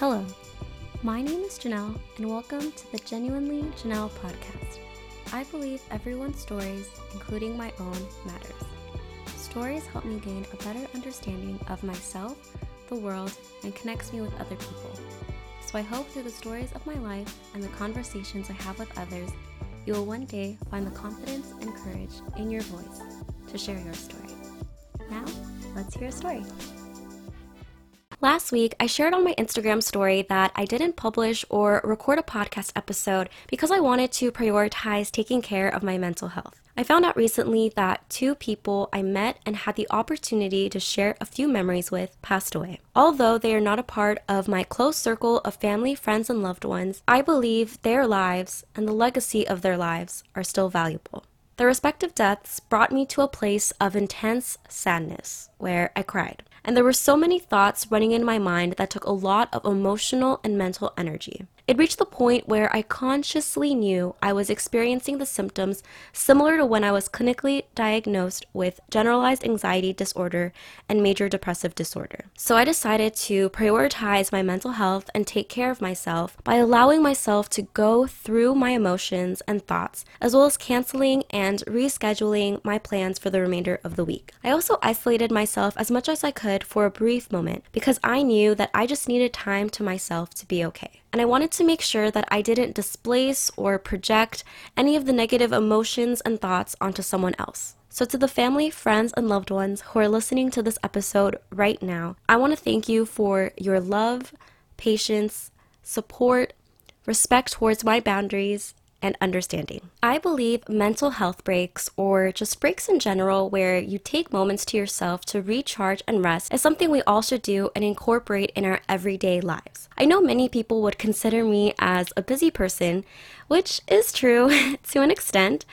Hello, my name is Janelle, and welcome to the Genuinely Janelle podcast. I believe everyone's stories, including my own, matters. Stories help me gain a better understanding of myself, the world, and connects me with other people. So I hope through the stories of my life and the conversations I have with others, you will one day find the confidence and courage in your voice to share your story. Now, let's hear a story. Last week, I shared on my Instagram story that I didn't publish or record a podcast episode because I wanted to prioritize taking care of my mental health. I found out recently that two people I met and had the opportunity to share a few memories with passed away. Although they are not a part of my close circle of family, friends, and loved ones, I believe their lives and the legacy of their lives are still valuable. Their respective deaths brought me to a place of intense sadness where I cried and there were so many thoughts running in my mind that took a lot of emotional and mental energy. It reached the point where I consciously knew I was experiencing the symptoms similar to when I was clinically diagnosed with generalized anxiety disorder and major depressive disorder. So I decided to prioritize my mental health and take care of myself by allowing myself to go through my emotions and thoughts, as well as canceling and rescheduling my plans for the remainder of the week. I also isolated myself as much as I could for a brief moment because I knew that I just needed time to myself to be okay and I wanted to make sure that I didn't displace or project any of the negative emotions and thoughts onto someone else. So, to the family, friends, and loved ones who are listening to this episode right now, I want to thank you for your love, patience, support, respect towards my boundaries, and understanding. I believe mental health breaks, or just breaks in general, where you take moments to yourself to recharge and rest, is something we all should do and incorporate in our everyday lives. I know many people would consider me as a busy person, which is true to an extent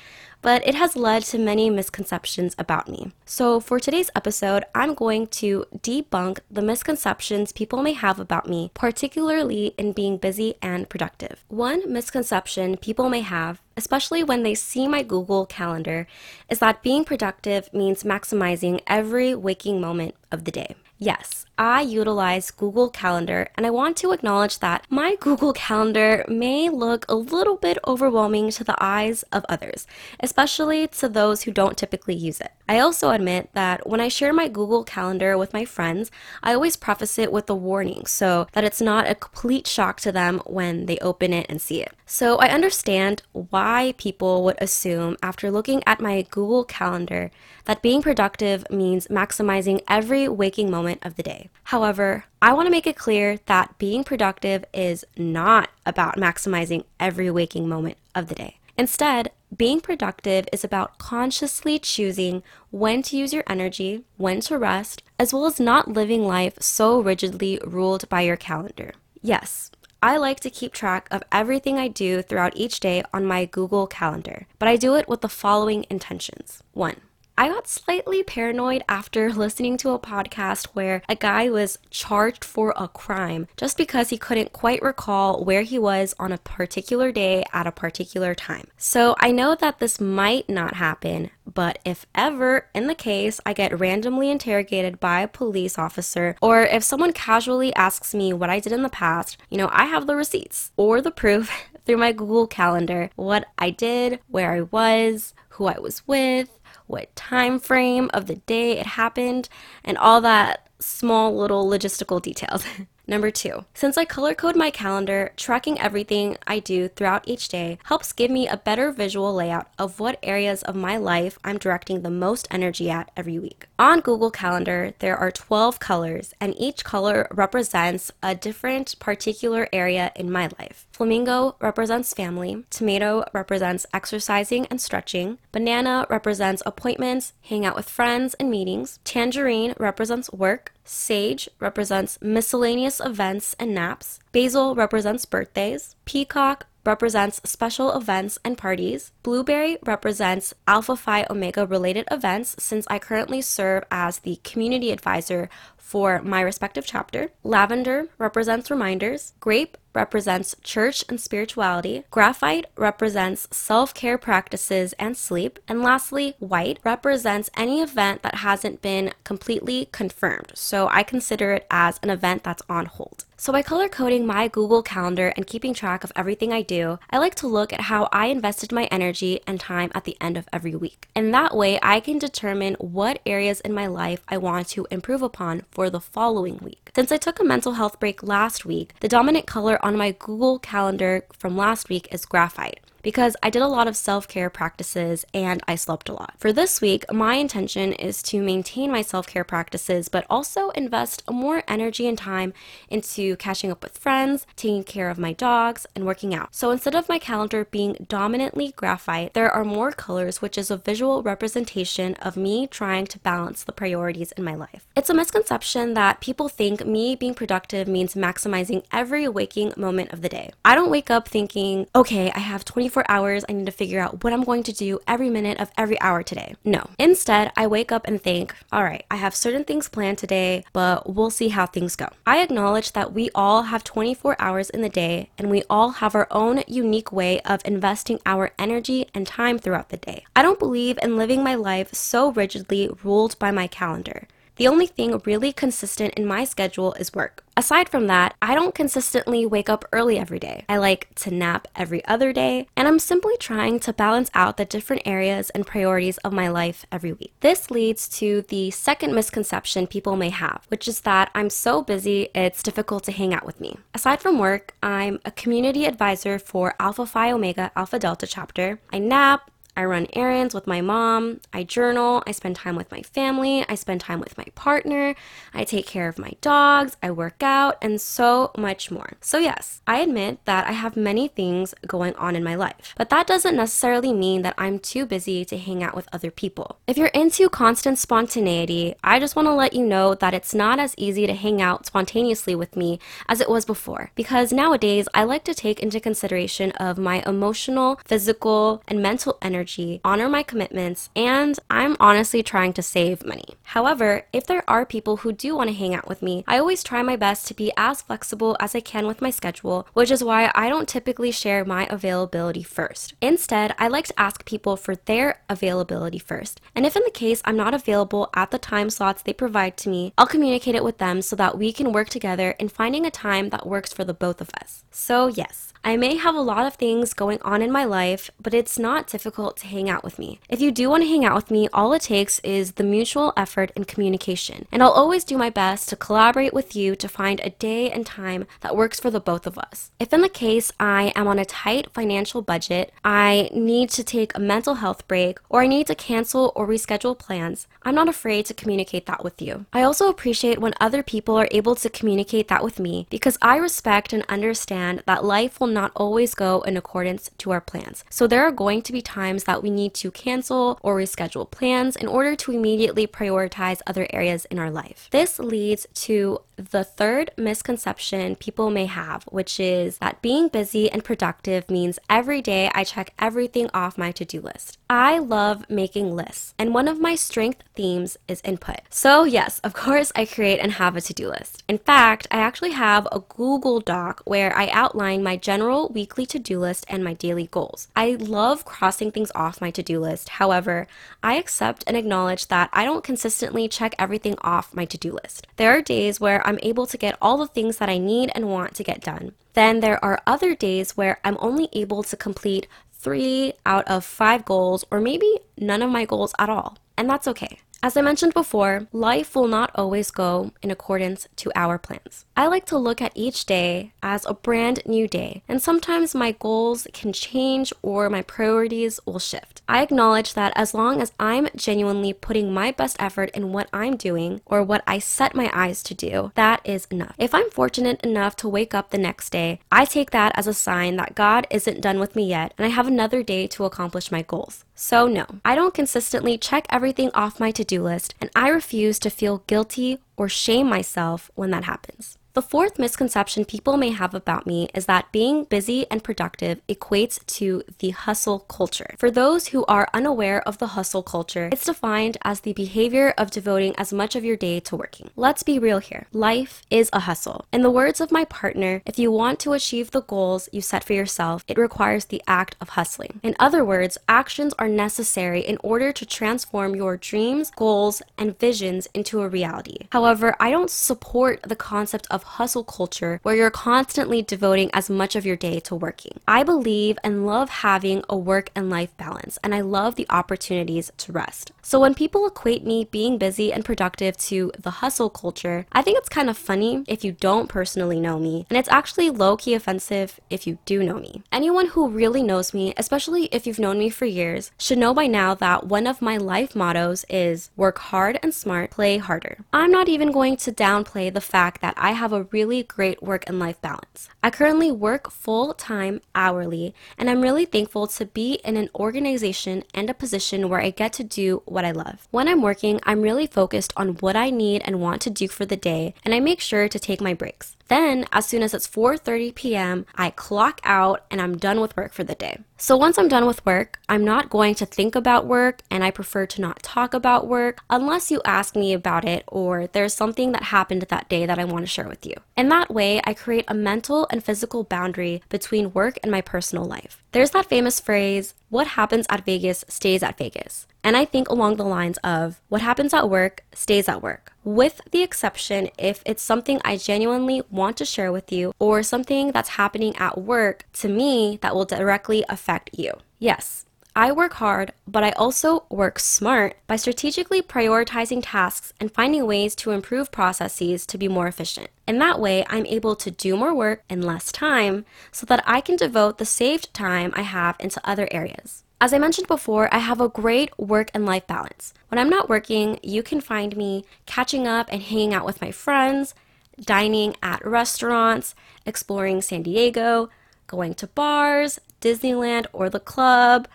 but it has led to many misconceptions about me. So, for today's episode, I'm going to debunk the misconceptions people may have about me, particularly in being busy and productive. One misconception people may have especially when they see my Google Calendar, is that being productive means maximizing every waking moment of the day. Yes, I utilize Google Calendar, and I want to acknowledge that my Google Calendar may look a little bit overwhelming to the eyes of others, especially to those who don't typically use it. I also admit that when I share my Google Calendar with my friends, I always preface it with a warning so that it's not a complete shock to them when they open it and see it. So I understand why people would assume after looking at my Google Calendar that being productive means maximizing every waking moment of the day. However, I want to make it clear that being productive is not about maximizing every waking moment of the day. Instead, being productive is about consciously choosing when to use your energy, when to rest, as well as not living life so rigidly ruled by your calendar. Yes, I like to keep track of everything I do throughout each day on my Google Calendar, but I do it with the following intentions. One, I got slightly paranoid after listening to a podcast where a guy was charged for a crime just because he couldn't quite recall where he was on a particular day at a particular time. So I know that this might not happen, but if ever in the case I get randomly interrogated by a police officer, or if someone casually asks me what I did in the past, you know, I have the receipts or the proof through my Google Calendar what I did, where I was, who I was with, what time frame of the day it happened, and all that small little logistical details. Number two, since I color code my calendar, tracking everything I do throughout each day helps give me a better visual layout of what areas of my life I'm directing the most energy at every week. On Google Calendar, there are 12 colors, and each color represents a different particular area in my life. Flamingo represents family, tomato represents exercising and stretching, banana represents appointments, hang out with friends and meetings, tangerine represents work, Sage represents miscellaneous events and naps. Basil represents birthdays. Peacock represents special events and parties. Blueberry represents Alpha Phi Omega related events since I currently serve as the community advisor for my respective chapter. Lavender represents reminders. Grape represents church and spirituality, graphite represents self care practices and sleep, and lastly, white represents any event that hasn't been completely confirmed. So I consider it as an event that's on hold. So, by color coding my Google Calendar and keeping track of everything I do, I like to look at how I invested my energy and time at the end of every week. And that way, I can determine what areas in my life I want to improve upon for the following week. Since I took a mental health break last week, the dominant color on my Google Calendar from last week is graphite because I did a lot of self care practices and I slept a lot. For this week, my intention is to maintain my self care practices, but also invest more energy and time into catching up with friends, taking care of my dogs, and working out. So instead of my calendar being dominantly graphite, there are more colors, which is a visual representation of me trying to balance the priorities in my life. It's a misconception that people think me being productive means maximizing every waking moment of the day. I don't wake up thinking, okay, I have 24 24 hours, I need to figure out what I'm going to do every minute of every hour today. No. Instead, I wake up and think, all right, I have certain things planned today, but we'll see how things go. I acknowledge that we all have 24 hours in the day and we all have our own unique way of investing our energy and time throughout the day. I don't believe in living my life so rigidly ruled by my calendar. The only thing really consistent in my schedule is work. Aside from that, I don't consistently wake up early every day. I like to nap every other day, and I'm simply trying to balance out the different areas and priorities of my life every week. This leads to the second misconception people may have, which is that I'm so busy it's difficult to hang out with me. Aside from work, I'm a community advisor for Alpha Phi Omega Alpha Delta chapter. I nap, I run errands with my mom. I journal. I spend time with my family. I spend time with my partner. I take care of my dogs. I work out, and so much more. So, yes, I admit that I have many things going on in my life, but that doesn't necessarily mean that I'm too busy to hang out with other people. If you're into constant spontaneity, I just want to let you know that it's not as easy to hang out spontaneously with me as it was before, because nowadays I like to take into consideration of my emotional, physical, and mental energy energy, honor my commitments, and I'm honestly trying to save money. However, if there are people who do want to hang out with me, I always try my best to be as flexible as I can with my schedule, which is why I don't typically share my availability first. Instead, I like to ask people for their availability first. And if in the case I'm not available at the time slots they provide to me, I'll communicate it with them so that we can work together in finding a time that works for the both of us. So, yes, I may have a lot of things going on in my life, but it's not difficult to hang out with me. If you do want to hang out with me, all it takes is the mutual effort and communication. And I'll always do my best to collaborate with you to find a day and time that works for the both of us. If in the case I am on a tight financial budget, I need to take a mental health break, or I need to cancel or reschedule plans, I'm not afraid to communicate that with you. I also appreciate when other people are able to communicate that with me because I respect and understand that life will not always go in accordance to our plans. So there are going to be times that we need to cancel or reschedule plans in order to immediately prioritize other areas in our life. This leads to the third misconception people may have, which is that being busy and productive means every day I check everything off my to do list. I love making lists, and one of my strength themes is input. So, yes, of course, I create and have a to do list. In fact, I actually have a Google Doc where I outline my general weekly to do list and my daily goals. I love crossing things off my to do list. However, I accept and acknowledge that I don't consistently check everything off my to do list. There are days where I'm able to get all the things that I need and want to get done. Then there are other days where I'm only able to complete three out of five goals, or maybe none of my goals at all. And that's okay. As I mentioned before, life will not always go in accordance to our plans. I like to look at each day as a brand new day, and sometimes my goals can change or my priorities will shift. I acknowledge that as long as I'm genuinely putting my best effort in what I'm doing or what I set my eyes to do, that is enough. If I'm fortunate enough to wake up the next day, I take that as a sign that God isn't done with me yet and I have another day to accomplish my goals. So, no, I don't consistently check everything off my to do list, and I refuse to feel guilty or shame myself when that happens. The fourth misconception people may have about me is that being busy and productive equates to the hustle culture. For those who are unaware of the hustle culture, it's defined as the behavior of devoting as much of your day to working. Let's be real here. Life is a hustle. In the words of my partner, if you want to achieve the goals you set for yourself, it requires the act of hustling. In other words, actions are necessary in order to transform your dreams, goals, and visions into a reality. However, I don't support the concept of hustle culture where you're constantly devoting as much of your day to working. I believe and love having a work and life balance, and I love the opportunities to rest. So when people equate me being busy and productive to the hustle culture, I think it's kind of funny if you don't personally know me, and it's actually low key offensive if you do know me. Anyone who really knows me, especially if you've known me for years, should know by now that one of my life mottos is work hard and smart, play harder. I'm not even going to downplay the fact that I have a really great work and life balance. I currently work full time hourly, and I'm really thankful to be in an organization and a position where I get to do what I love. When I'm working, I'm really focused on what I need and want to do for the day, and I make sure to take my breaks. Then, as soon as it's 4:30 p.m., I clock out and I'm done with work for the day. So once I'm done with work, I'm not going to think about work and I prefer to not talk about work unless you ask me about it or there's something that happened that day that I want to share with you. In that way, I create a mental and physical boundary between work and my personal life. There's that famous phrase, what happens at Vegas stays at Vegas. And I think along the lines of what happens at work stays at work, with the exception if it's something I genuinely want to share with you or something that's happening at work to me that will directly affect you. Yes, I work hard, but I also work smart by strategically prioritizing tasks and finding ways to improve processes to be more efficient. In that way, I'm able to do more work in less time so that I can devote the saved time I have into other areas. As I mentioned before, I have a great work and life balance. When I'm not working, you can find me catching up and hanging out with my friends, dining at restaurants, exploring San Diego, going to bars, Disneyland or the club,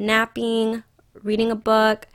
napping, reading a book,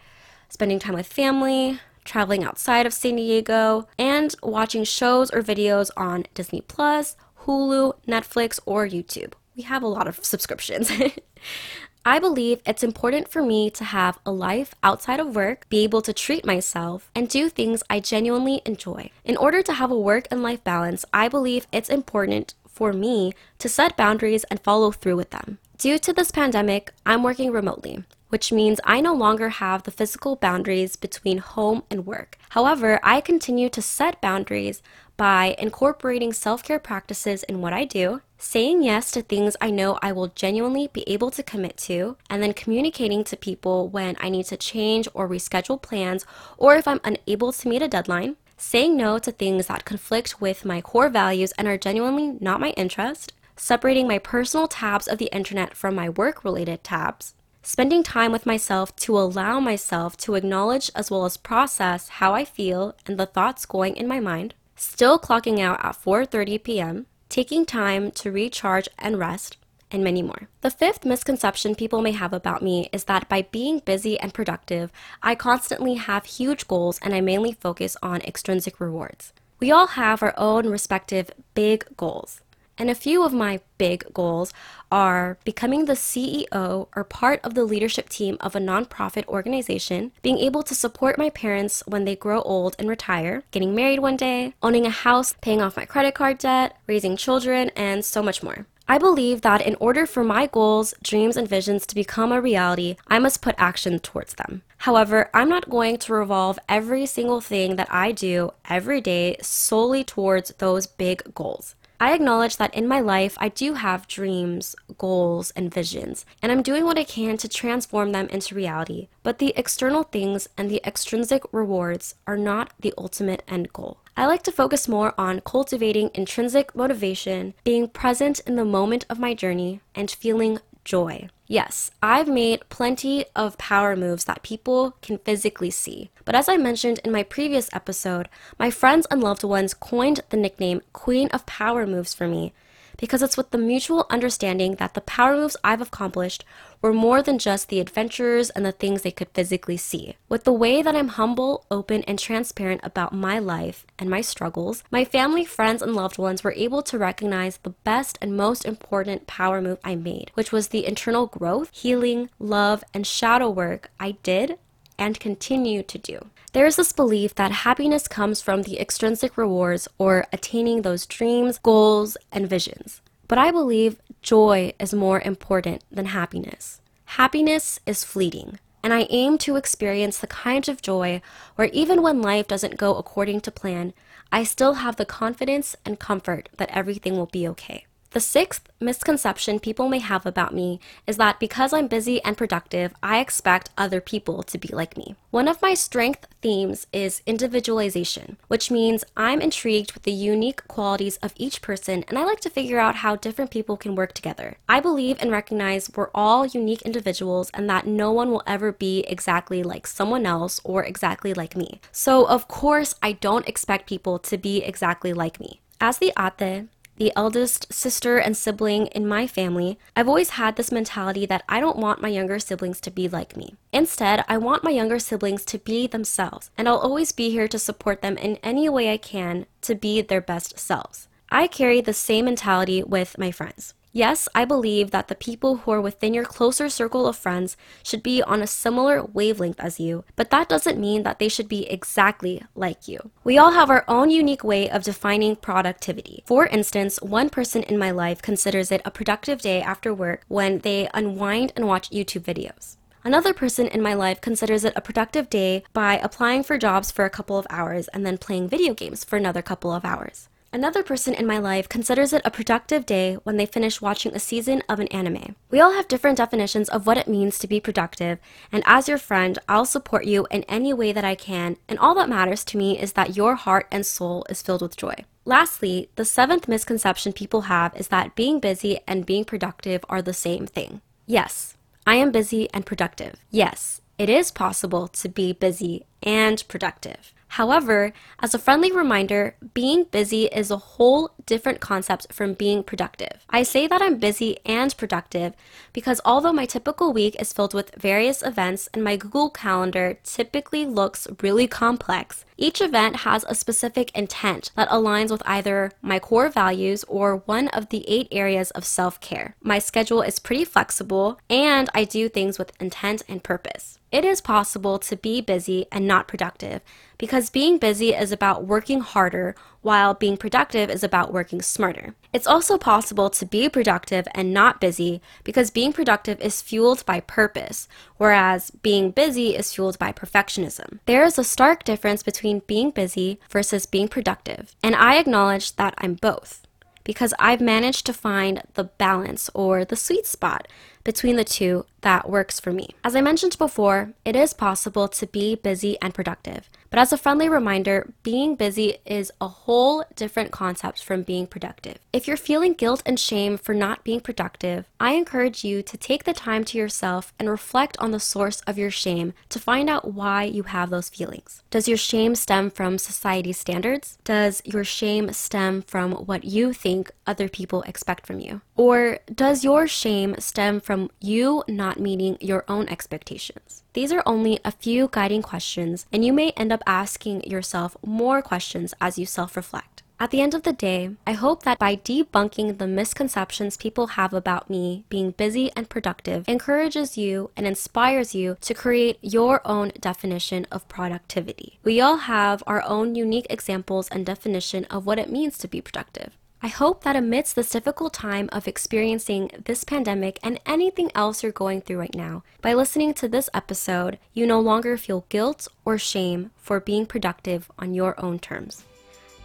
spending time with family, traveling outside of San Diego, and watching shows or videos on Disney Plus, Hulu, Netflix, or YouTube. We have a lot of subscriptions. I believe it's important for me to have a life outside of work, be able to treat myself, and do things I genuinely enjoy. In order to have a work and life balance, I believe it's important for me to set boundaries and follow through with them. Due to this pandemic, I'm working remotely, which means I no longer have the physical boundaries between home and work. However, I continue to set boundaries by incorporating self care practices in what I do, saying yes to things I know I will genuinely be able to commit to, and then communicating to people when I need to change or reschedule plans or if I'm unable to meet a deadline, saying no to things that conflict with my core values and are genuinely not my interest, separating my personal tabs of the internet from my work related tabs, spending time with myself to allow myself to acknowledge as well as process how I feel and the thoughts going in my mind still clocking out at 4:30 p.m., taking time to recharge and rest, and many more. The fifth misconception people may have about me is that by being busy and productive, I constantly have huge goals and I mainly focus on extrinsic rewards. We all have our own respective big goals. And a few of my big goals are becoming the CEO or part of the leadership team of a nonprofit organization, being able to support my parents when they grow old and retire, getting married one day, owning a house, paying off my credit card debt, raising children, and so much more. I believe that in order for my goals, dreams, and visions to become a reality, I must put action towards them. However, I'm not going to revolve every single thing that I do every day solely towards those big goals. I acknowledge that in my life, I do have dreams, goals, and visions, and I'm doing what I can to transform them into reality. But the external things and the extrinsic rewards are not the ultimate end goal. I like to focus more on cultivating intrinsic motivation, being present in the moment of my journey, and feeling joy. Yes, I've made plenty of power moves that people can physically see. But as I mentioned in my previous episode, my friends and loved ones coined the nickname Queen of Power Moves for me because it's with the mutual understanding that the power moves I've accomplished were more than just the adventures and the things they could physically see. With the way that I'm humble, open, and transparent about my life and my struggles, my family, friends, and loved ones were able to recognize the best and most important power move I made, which was the internal growth, healing, love, and shadow work I did and continue to do. There is this belief that happiness comes from the extrinsic rewards or attaining those dreams, goals, and visions. But I believe joy is more important than happiness. Happiness is fleeting, and I aim to experience the kind of joy where even when life doesn't go according to plan, I still have the confidence and comfort that everything will be okay. The sixth misconception people may have about me is that because I'm busy and productive, I expect other people to be like me. One of my strength themes is individualization, which means I'm intrigued with the unique qualities of each person and I like to figure out how different people can work together. I believe and recognize we're all unique individuals and that no one will ever be exactly like someone else or exactly like me. So, of course, I don't expect people to be exactly like me. As the ate, the eldest sister and sibling in my family, I've always had this mentality that I don't want my younger siblings to be like me. Instead, I want my younger siblings to be themselves, and I'll always be here to support them in any way I can to be their best selves. I carry the same mentality with my friends. Yes, I believe that the people who are within your closer circle of friends should be on a similar wavelength as you, but that doesn't mean that they should be exactly like you. We all have our own unique way of defining productivity. For instance, one person in my life considers it a productive day after work when they unwind and watch YouTube videos. Another person in my life considers it a productive day by applying for jobs for a couple of hours and then playing video games for another couple of hours. Another person in my life considers it a productive day when they finish watching a season of an anime. We all have different definitions of what it means to be productive, and as your friend, I'll support you in any way that I can, and all that matters to me is that your heart and soul is filled with joy. Lastly, the seventh misconception people have is that being busy and being productive are the same thing. Yes, I am busy and productive. Yes, it is possible to be busy and productive. However, as a friendly reminder, being busy is a whole different concept from being productive. I say that I'm busy and productive because although my typical week is filled with various events and my Google Calendar typically looks really complex, each event has a specific intent that aligns with either my core values or one of the eight areas of self care. My schedule is pretty flexible and I do things with intent and purpose. It is possible to be busy and not productive because being busy is about working harder while being productive is about working smarter. It's also possible to be productive and not busy because being productive is fueled by purpose, whereas being busy is fueled by perfectionism. There is a stark difference between being busy versus being productive, and I acknowledge that I'm both because I've managed to find the balance or the sweet spot between the two that works for me. As I mentioned before, it is possible to be busy and productive, but as a friendly reminder, being busy is a whole different concept from being productive. If you're feeling guilt and shame for not being productive, I encourage you to take the time to yourself and reflect on the source of your shame to find out why you have those feelings. Does your shame stem from society's standards? Does your shame stem from what you think other people expect from you? Or does your shame stem from you not meeting your own expectations? These are only a few guiding questions, and you may end up asking yourself more questions as you self reflect. At the end of the day, I hope that by debunking the misconceptions people have about me being busy and productive encourages you and inspires you to create your own definition of productivity. We all have our own unique examples and definition of what it means to be productive. I hope that amidst this difficult time of experiencing this pandemic and anything else you're going through right now, by listening to this episode, you no longer feel guilt or shame for being productive on your own terms.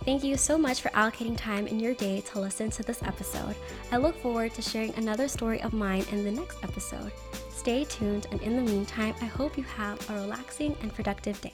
Thank you so much for allocating time in your day to listen to this episode. I look forward to sharing another story of mine in the next episode. Stay tuned, and in the meantime, I hope you have a relaxing and productive day.